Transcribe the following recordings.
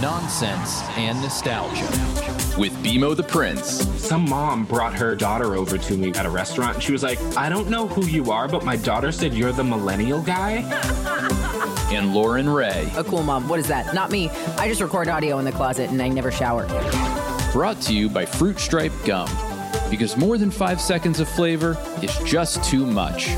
nonsense, and nostalgia with BMO the Prince. Some mom brought her daughter over to me at a restaurant and she was like, I don't know who you are, but my daughter said you're the millennial guy. And Loren Raye. A cool mom. What is that? Not me. I just record audio in the closet and I never shower. Brought to you by Fruit Stripe Gum. Because more than five seconds of flavor is just too much.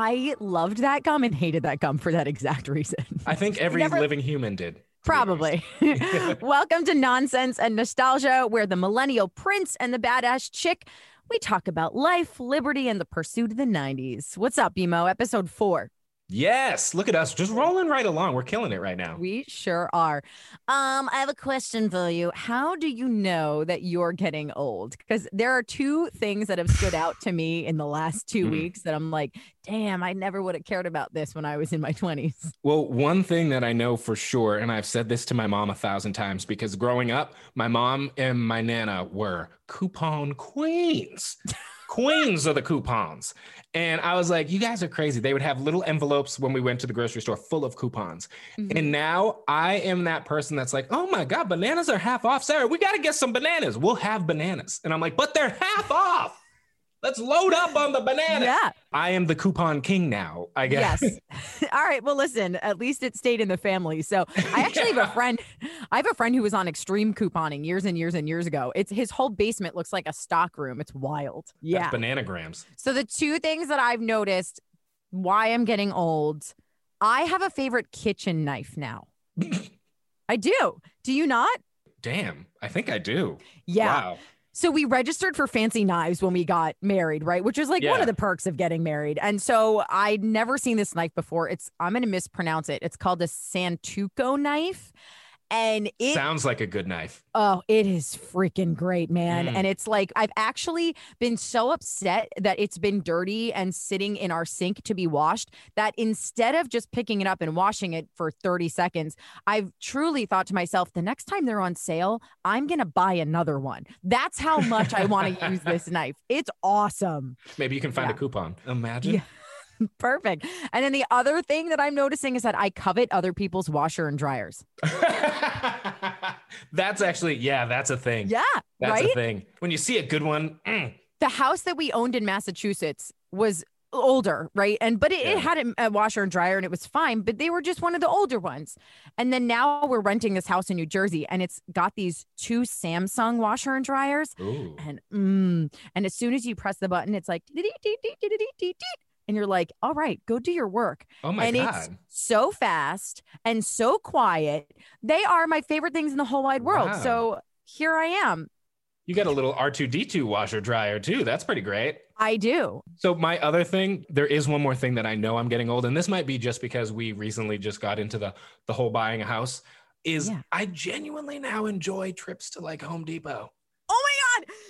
I loved that gum and hated that gum for that exact reason. I think every Never- living human did. Probably. Welcome to Nonsense and Nostalgia, where the millennial prince and the badass chick, we talk about life, liberty, and the pursuit of the 90s. What's up, BMO? Episode four. Yes, look at us just rolling right along. We're killing it right now. We sure are. Um, I have a question for you. How do you know that you're getting old? Because there are two things that have stood out to me in the last two Mhm. weeks that I'm like, damn, I never would have cared about this when I was in my 20s. Well, one thing that I know for sure, and I've said this to my mom a thousand times because growing up, my mom and my nana were coupon queens. queens of the coupons. And I was like, you guys are crazy. They would have little envelopes when we went to the grocery store full of coupons. Mm-hmm. And now I am that person that's like, oh my God, bananas are half off. Sarah, we got to get some bananas. We'll have bananas. And I'm like, but they're half off. Let's load up on the banana. Yeah. I am the coupon king now, I guess. Yes. All right. Well, listen, at least it stayed in the family. So I actually have a friend. I have a friend who was on extreme couponing years and years and years ago. It's his whole basement looks like a stock room. It's wild. Yeah. That's bananagrams. So the two things that I've noticed why I'm getting old, I have a favorite kitchen knife now. I do. Do you not? Damn, I think I do. Yeah. Wow. So we registered for fancy knives when we got married, right? Which is like one of the perks of getting married. And so I'd never seen this knife before. It's I'm going to mispronounce it. It's called a Santoku knife. And it Sounds like a good knife. Oh, it is freaking great, man. Mm. And it's like I've actually been so upset that it's been dirty and sitting in our sink to be washed that instead of just picking it up and washing it for 30 seconds, I've truly thought to myself, the next time they're on sale, I'm going to buy another one. That's how much I want to use this knife. It's awesome. Maybe you can find Yeah. a coupon. Imagine. Yeah. Perfect. And then the other thing that I'm noticing is that I covet other people's washer and dryers. that's actually, yeah, that's a thing. Yeah. That's right? a thing. When you see a good one, mm, the house that we owned in Massachusetts was older, right? And but it, Yeah. it had a, washer and dryer and it was fine, but they were just one of the older ones. And then now we're renting this house in New Jersey and it's got these two Samsung washer and dryers. ooh. And mm, and as soon as you press the button, it's like and you're like, all right, go do your work. Oh my and God. it's so fast and so quiet. They are my favorite things in the whole wide world. Wow. So here I am. You got a little R2D2 washer dryer too. That's pretty great. I do. So my other thing, there is one more thing that I know I'm getting old, and this might be just because we recently just got into the the whole buying a house. Is Yeah. I genuinely now enjoy trips to like Home Depot.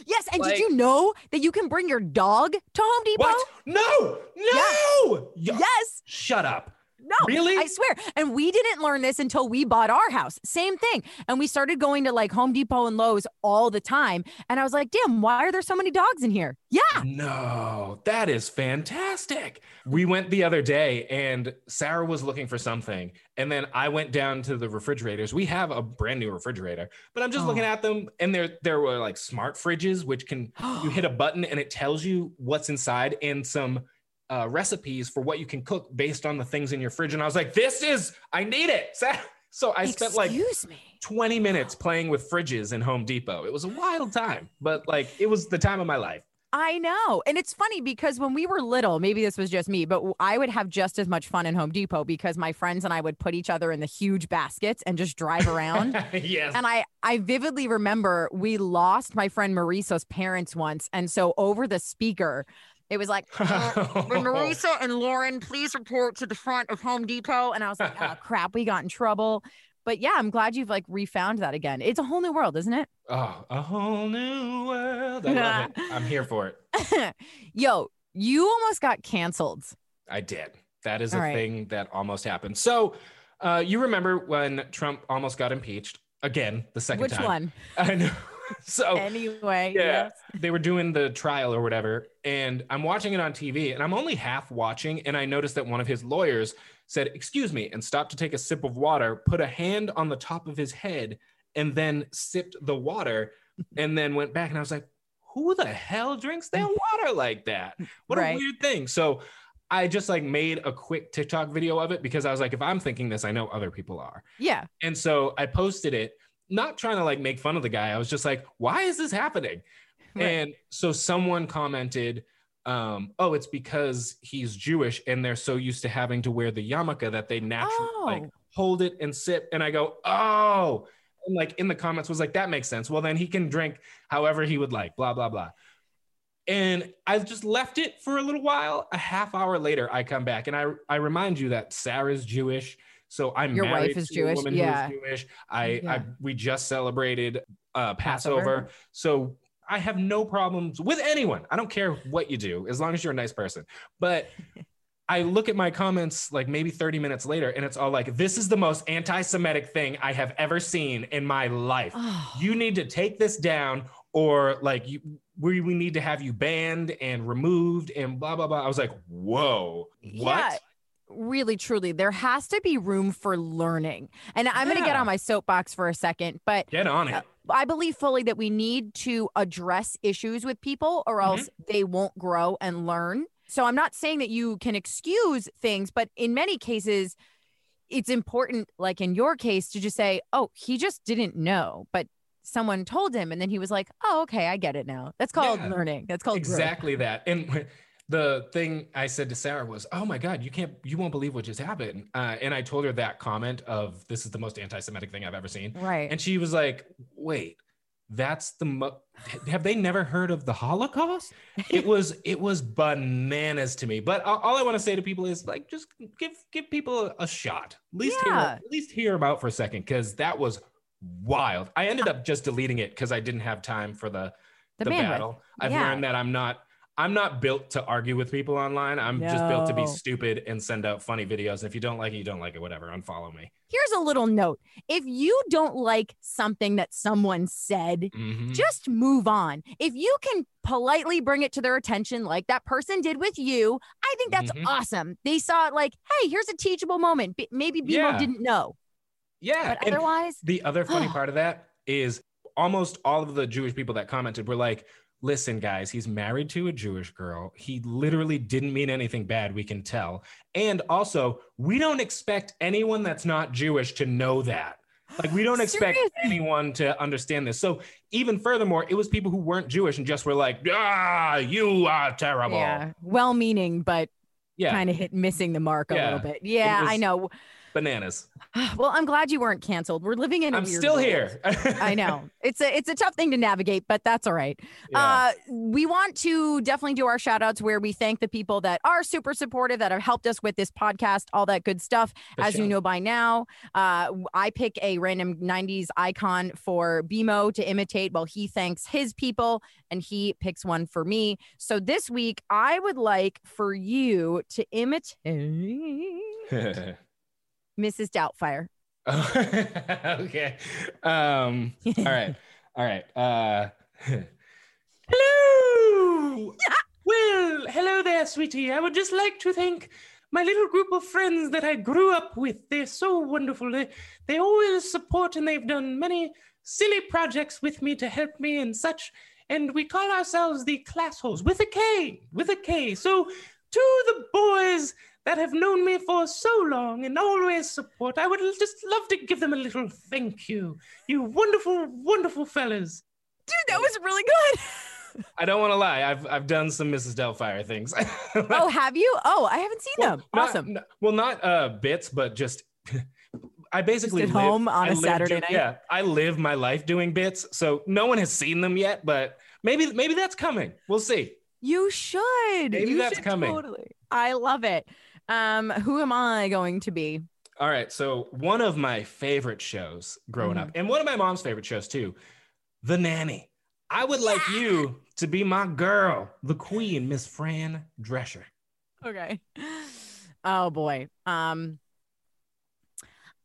Yes. And Like- did you know that you can bring your dog to Home Depot? What? No, no. Yes. Shut up. No. Really? I swear. And we didn't learn this until we bought our house. Same thing. And we started going to like Home Depot and Lowe's all the time. And I was like, damn, why are there so many dogs in here? Yeah. No, that is fantastic. We went the other day and Sarah was looking for something. And then I went down to the refrigerators. We have a brand new refrigerator, but I'm just Oh. looking at them and there there were like smart fridges which can you hit a button and it tells you what's inside and some uh, recipes for what you can cook based on the things in your fridge. And I was like, this is I need it. So- I spent like me. 20 minutes playing with fridges in Home Depot. It was a wild time, but like it was the time of my life. I know. And it's funny because when we were little, maybe this was just me, but I would have just as much fun in Home Depot because my friends and I would put each other in the huge baskets and just drive around. yes. And I, I vividly remember we lost my friend Marisa's parents once. And so over the speaker, it was like, uh, when Marisa and Loren, please report to the front of Home Depot. And I was like, oh, crap, we got in trouble. But yeah, I'm glad you've like refound that again. It's a whole new world, isn't it? Oh, a whole new world. I love it. I'm here for it. Yo, you almost got canceled. I did. That is All a right. thing that almost happened. So, uh, you remember when Trump almost got impeached again, the second Which time? one? I know. So, Anyway, yeah, yes. they were doing the trial or whatever, and I'm watching it on TV, and I'm only half watching, and I noticed that one of his lawyers said, Excuse me, and stopped to take a sip of water, put a hand on the top of his head, and then sipped the water, and then went back. And I was like, Who the hell drinks their water like that? What Right. a weird thing. So I just like made a quick TikTok video of it because I was like, if I'm thinking this, I know other people are. Yeah. And so I posted it, not trying to like make fun of the guy. I was just like, why is this happening? Right. And so someone commented, um, oh, it's because he's Jewish and they're so used to having to wear the yarmulke that they naturally like Oh. hold it and sip. And I go, oh, and like in the comments was like, that makes sense. Well, then he can drink however he would like, blah, blah, blah. And I just left it for a little while. A half hour later, I come back and I, I remind you that Sarah's Jewish. So I'm Your wife is Jewish? Yeah. Jewish. I, Yeah. I we just celebrated uh, Passover. Passover. So I have no problems with anyone. I don't care what you do, as long as you're a nice person. But I look at my comments like maybe 30 minutes later, and it's all like, this is the most anti Semitic thing I have ever seen in my life. Oh. You need to take this down, or like, you, we, we need to have you banned and removed, and blah, blah, blah. I was like, whoa, what? Yeah, really, truly, there has to be room for learning. And I'm going to get on my soapbox for a second, but Get on it. Uh, I believe fully that we need to address issues with people or Mm-hmm. else they won't grow and learn. So I'm not saying that you can excuse things, but in many cases, it's important, like in your case, to just say, oh, he just didn't know, but someone told him. And then he was like, oh, okay, I get it now. That's called Yeah. learning. That's called growth. exactly that and the thing i said to sarah was oh my god you can't you won't believe what just happened uh, and i told her that comment of this is the most anti-semitic thing i've ever seen Right. and she was like wait that's the mo- have they never heard of the holocaust it was it was bananas to me but all, all i want to say to people is like just give give people a, shot at least hear Yeah. at least hear them out for a second because that was wild i ended up just deleting it because i didn't have time for the The the, battle. I've Yeah. learned that I'm not I'm not built to argue with people online. I'm just built to be stupid and send out funny videos. And if you don't like it, you don't like it. Whatever. Unfollow me. Here's a little note. If you don't like something that someone said, Mhm. just move on. If you can politely bring it to their attention, like that person did with you, I think that's Mhm. awesome. They saw it like, hey, here's a teachable moment. B- maybe BMO Yeah. didn't know, yeah. but and otherwise, the other funny part of that is almost all of the Jewish people that commented were like, listen, guys, he's married to a Jewish girl. He literally didn't mean anything bad, we can tell. And also, we don't expect anyone that's not Jewish to know that. Like, we don't expect anyone to understand this. So, even furthermore, it was people who weren't Jewish and just were like, ah, you are terrible. yeah, well meaning, but Yeah, kind of hit missing the mark a Yeah. little bit. Yeah, I know. Bananas. Well, I'm glad you weren't canceled. We're living in a I'm still world. here. I know it's a it's a tough thing to navigate, but that's all right. Yeah. Uh, we want to definitely do our shout outs where we thank the people that are super supportive that have helped us with this podcast, all that good stuff. For As you know by now, uh, I pick a random 90s icon for BMO to imitate while he thanks his people and he picks one for me. So this week, I would like for you to imitate Mrs. Doubtfire. okay. Um, all right. All right. Uh, hello. well, hello there, sweetie. I would just like to thank my little group of friends that I grew up with. They're so wonderful. They, they always support and they've done many silly projects with me to help me and such. And we call ourselves the Class Classholes with a K, with a K. So to the boys that have known me for so long and always support, I would just love to give them a little thank you. You wonderful, wonderful fellas. Dude, that was really good. I don't want to lie. I've I've done some Mrs. Doubtfire things. oh, have you? Oh, I haven't seen Well, them. not- Awesome. n- well, not uh bits, but just I basically at live- home on I a live Saturday ju- night? Yeah, I live my life doing bits, so no one has seen them yet. But maybe maybe that's coming. We'll see. You should. Maybe You that's should coming. Totally. I love it. Um, who am I going to be? All right. So one of my favorite shows growing Mm-hmm. up, and one of my mom's favorite shows too, The Nanny. I would like you to be my girl, the queen, Miss Fran Drescher. Okay. Oh boy. Um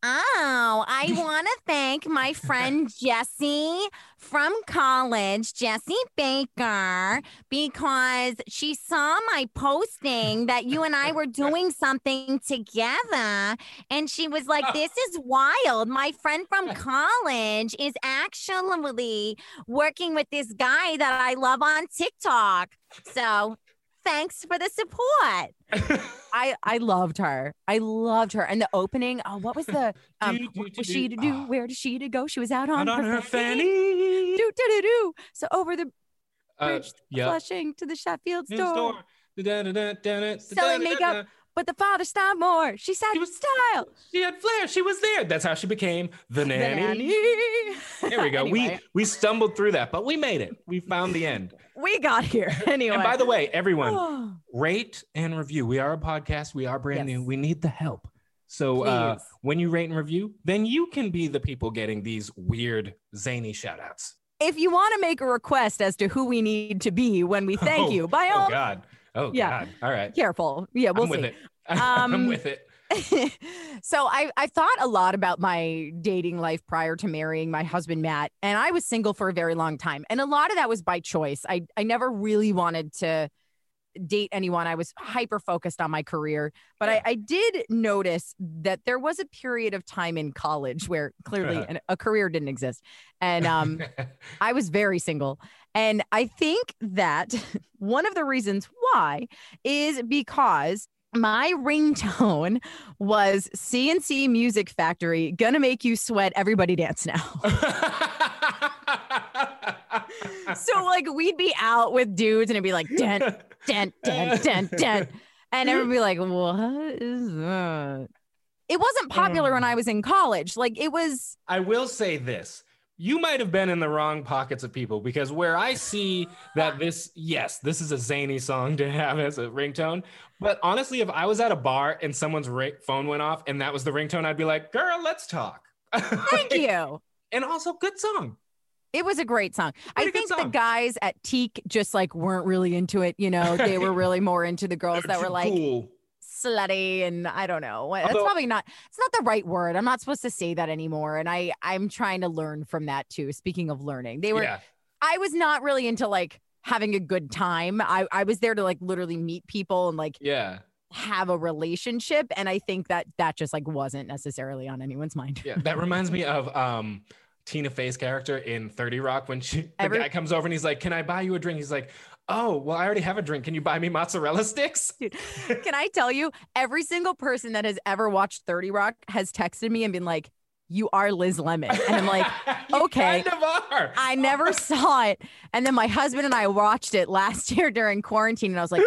Oh, I want to thank my friend Jessie from college, Jessie Baker, because she saw my posting that you and I were doing something together. And she was like, This is wild. My friend from college is actually working with this guy that I love on TikTok. So thanks for the support. I I loved her. I loved her. And the opening, oh, what was the um Do, do, what do, was she to do? Ah. Where did she to go? She was out on, Out on her fanny. Do do do do. So over the Uh, bridge, yeah. Flushing to the Sheffields' door. Da-da-da-da-da, Selling makeup. But the father styled more. She said She was- style. She had flair. She was there. That's how she became the The nanny. nanny. There we go. Anyway, We we stumbled through that, but we made it. We found the end. we got here. Anyway. And by the way, everyone, rate and review. We are a podcast. We are brand Yes. new. We need the help. So uh, when you rate and review, then you can be the people getting these weird zany shout outs. if you want to make a request as to who we need to be when we thank Oh, you, by Oh all God. Oh Yeah. God. All right. careful. Yeah, we'll I'm with see. it. I'm Um, with it. so I I thought a lot about my dating life prior to marrying my husband Matt, and I was single for a very long time, and a lot of that was by choice. I I never really wanted to date anyone. I was hyper focused on my career, but Yeah. I, I did notice that there was a period of time in college where clearly an, a career didn't exist, and um I was very single. And I think that one of the reasons why is because my ringtone was C+C Music Factory, gonna make you sweat, everybody dance now. so, like, we'd be out with dudes and it'd be like, dent, dent, dent, dent, dent. And everyone would be like, what is that? It wasn't popular when mm. I was in college. Like, it was, I will say this. You might have been in the wrong pockets of people because where I see that this, yes, this is a zany song to have as a ringtone. But honestly, if I was at a bar and someone's phone went off and that was the ringtone, I'd be like, girl, let's talk. thank you. And also, good song. It was a great song. I Pretty good think the guys at Teak just like weren't really into it. You know, they were really more into the girls that were like cool. Slutty and I don't know. That's Although- probably not. It's not the right word. I'm not supposed to say that anymore. And I I'm trying to learn from that too. Speaking of learning, they were. yeah. I was not really into like having a good time. I I was there to like literally meet people and like Yeah. have a relationship. And I think that that just like wasn't necessarily on anyone's mind. Yeah. That reminds me of um Tina Fey's character in 30 Rock when she the Every- guy comes over and he's like, Can I buy you a drink? He's like, Oh, well, I already have a drink. Can you buy me mozzarella sticks? Can I tell you, every single person that has ever watched 30 Rock has texted me and been like, You are Liz Lemon. And I'm like, okay. kind of are. I never saw it. And then my husband and I watched it last year during quarantine, and I was like,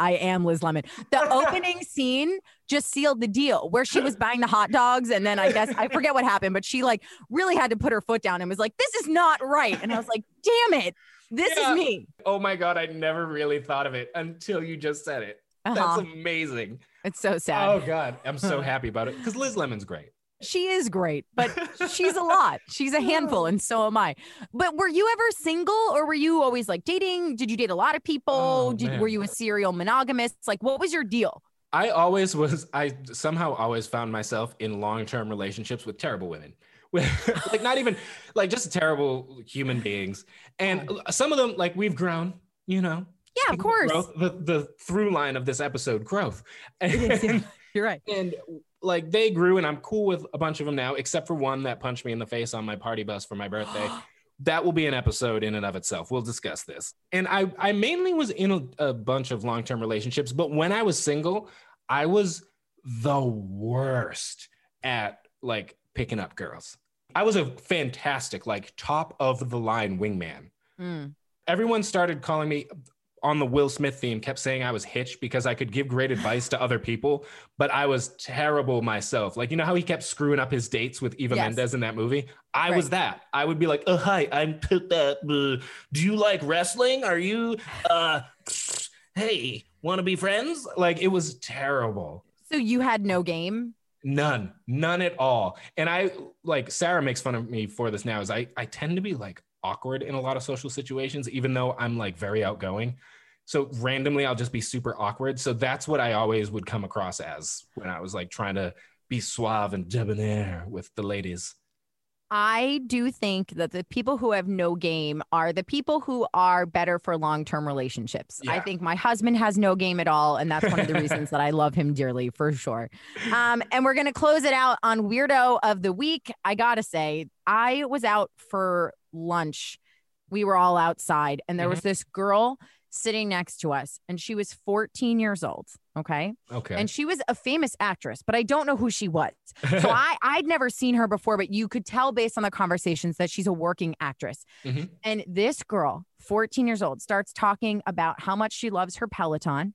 I am Liz Lemon. The opening scene just sealed the deal where she was buying the hot dogs. And then I guess I forget what happened, but she like really had to put her foot down and was like, This is not right. And I was like, Damn it. This Yeah. is me. Oh my god, I never really thought of it until you just said it. That's Uh-huh. amazing. It's so sad. Oh god, I'm so happy about it because Liz Lemon's great. She is great, but she's a lot. She's a handful, and so am I. But were you ever single, or were you always like dating? Did you date a lot of people? Oh, Did, were you a serial monogamist? Like, what was your deal? I always was. I somehow always found myself in long-term relationships with terrible women, like not even like just terrible human beings. And some of them, like we've grown, you know. Yeah, of course. growth, the the through line of this episode, growth. Yeah. You're right. and like they grew and i'm cool with a bunch of them now except for one that punched me in the face on my party bus for my birthday that will be an episode in and of itself we'll discuss this and i i mainly was in a, a bunch of long-term relationships but when i was single i was the worst at like picking up girls i was a fantastic like top of the line wingman Mm. everyone started calling me on the Will Smith theme, kept saying I was Hitch because I could give great advice to other people, but I was terrible myself. Like, you know how he kept screwing up his dates with Eva Yes. Mendes in that movie? I Right. was that. I would be like, oh, hi, I'm, uh, do you like wrestling? Are you, uh, hey, want to be friends? Like, it was terrible. So you had no game. None, none at all. And I like Sarah makes fun of me for this now. Is I I tend to be like awkward in a lot of social situations, even though I'm like very outgoing. So randomly, I'll just be super awkward. So that's what I always would come across as when I was like trying to be suave and debonair with the ladies. I do think that the people who have no game are the people who are better for long term relationships. I think my husband has no game at all. And that's one of the reasons that I love him dearly for sure. Um, and we're going to close it out on Weirdo of the Week. I got to say, I was out for lunch. We were all outside, and there was this girl sitting next to us, and she was 14 years old. Okay. Okay. And she was a famous actress, but I don't know who she was. So I, I'd never seen her before, but you could tell based on the conversations that she's a working actress. Mhm. And this girl, 14 years old, starts talking about how much she loves her Peloton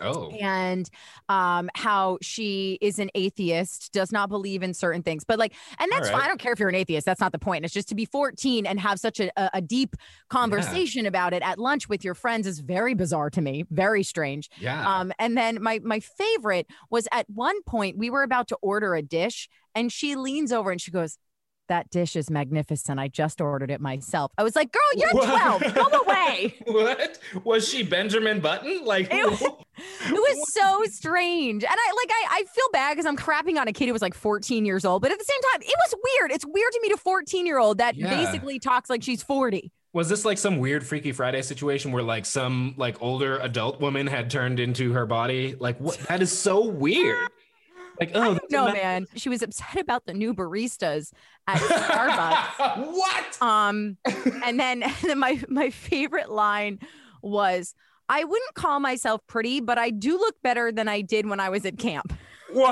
oh. and um, how she is an atheist, does not believe in certain things. But like, and that's All fine. I don't care if you're an atheist. That's not the point. It's just to be 14 and have such a, a, deep conversation about it at lunch with your friends is very bizarre to me, very strange. Yeah. Um, and then my my favorite was at one point we were about to order a dish, and she leans over and she goes, "That dish is magnificent. I just ordered it myself." I was like, "Girl, you're What? 12. Go away." what was she Benjamin Button? Like was- It was so strange, and I like I I feel bad because I'm crapping on a kid who was like 14 years old, but at the same time, it was weird. It's weird to meet a 14 year old that Yeah. basically talks like she's 40. was this like some weird Freaky Friday situation where like some like older adult woman had turned into her body? Like what? That is so weird. Like oh No, man, she was upset about the new baristas at Starbucks. what? Um, and then, and then my my favorite line was, "I wouldn't call myself pretty, but I do look better than I did when I was at camp."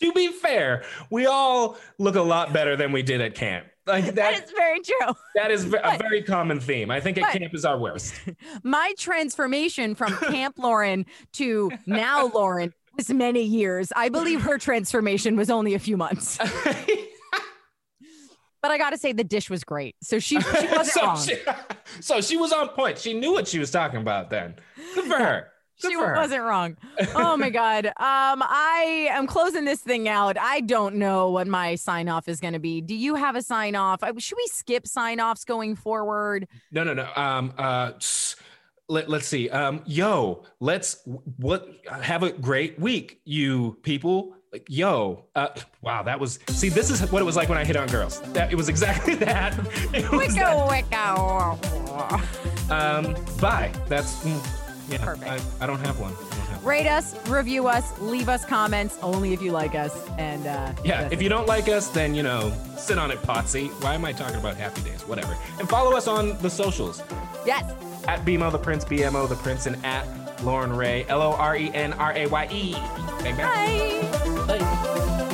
To be fair, we all look a lot better than we did at camp. Like That that, is very true. that is ve- a very common theme. I think at camp is our worst. My transformation from Camp Loren to now Loren was many years. I believe her transformation was only a few months. But I got to say, the dish was great. So she, she wasn't so, wrong. She, so she was on point. She knew what she was talking about then. Good for her. Good she for her. wasn't wrong. Oh my god. Um, I am closing this thing out. I don't know what my sign off is going to be. Do you have a sign off? Uh, Should we skip sign offs going forward? No, no, no. Um, uh, let, let's see. Um, yo, let's what have a great week, you people. Like, yo, uh, wow, that was see. This is what it was like when I hit on girls. That it was exactly that. It was that. Wicka, wicka. Um, bye. That's mm, yeah. Perfect. I, I don't have one. I don't have one. Rate us, review us, leave us comments only if you like us. And uh, Yeah, if you don't like us, then you know, sit on it, Potsy. Why am I talking about happy days? Whatever. And follow us on the socials yes. at BMO the Prince, BMO the Prince, and at Loren Raye, L O R E N R A Y E. Bye. Bye.